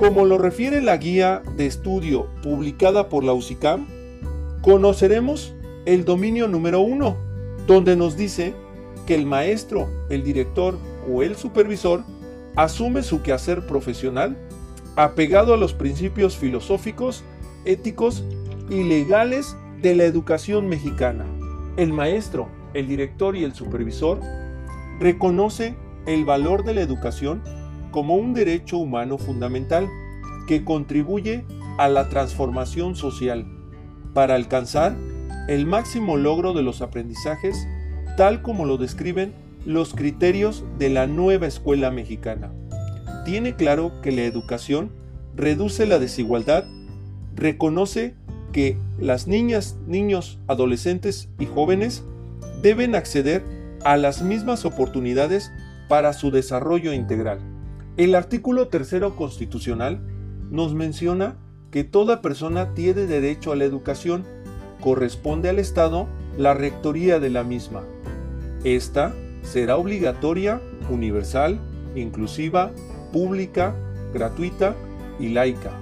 Como lo refiere la guía de estudio publicada por la UCICAM, conoceremos el dominio número uno, donde nos dice que el maestro, el director o el supervisor asume su quehacer profesional apegado a los principios filosóficos, éticos y legales de la educación mexicana. El maestro, el director y el supervisor reconoce el valor de la educación como un derecho humano fundamental que contribuye a la transformación social para alcanzar el máximo logro de los aprendizajes tal como lo describen los criterios de la nueva escuela mexicana. Tiene claro que la educación reduce la desigualdad, reconoce que las niñas, niños, adolescentes y jóvenes deben acceder a las mismas oportunidades para su desarrollo integral. El artículo tercero constitucional nos menciona que toda persona tiene derecho a la educación, corresponde al Estado la rectoría de la misma. Esta será obligatoria, universal, inclusiva, pública, gratuita y laica.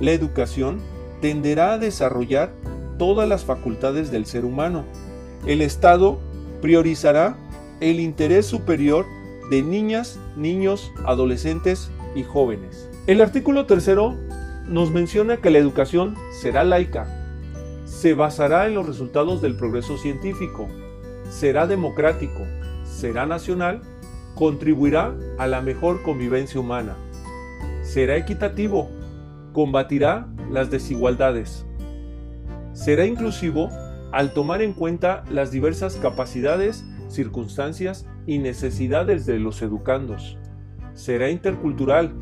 La educación tenderá a desarrollar todas las facultades del ser humano. El Estado priorizará el interés superior de niñas, niños, adolescentes y jóvenes. El artículo tercero nos menciona que la educación será laica, se basará en los resultados del progreso científico, será democrático, será nacional, contribuirá a la mejor convivencia humana, será equitativo, combatirá las desigualdades, será inclusivo al tomar en cuenta las diversas capacidades, circunstancias y necesidades de los educandos. Será intercultural,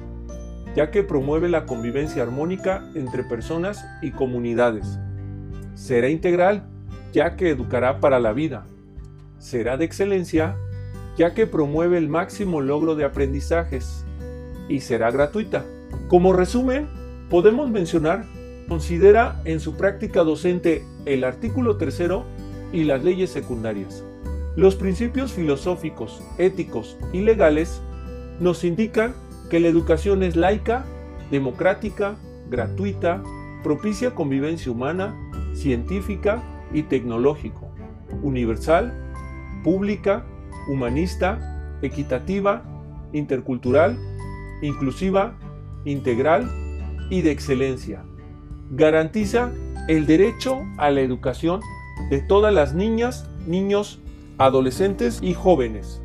ya que promueve la convivencia armónica entre personas y comunidades. Será integral, ya que educará para la vida. Será de excelencia, ya que promueve el máximo logro de aprendizajes. Y será gratuita. Como resumen, podemos mencionar considera en su práctica docente el artículo tercero y las leyes secundarias. Los principios filosóficos, éticos y legales nos indican que la educación es laica, democrática, gratuita, propicia convivencia humana, científica y tecnológico, universal, pública, humanista, equitativa, intercultural, inclusiva, integral y de excelencia. Garantiza el derecho a la educación de todas las niñas, niños, adolescentes y jóvenes.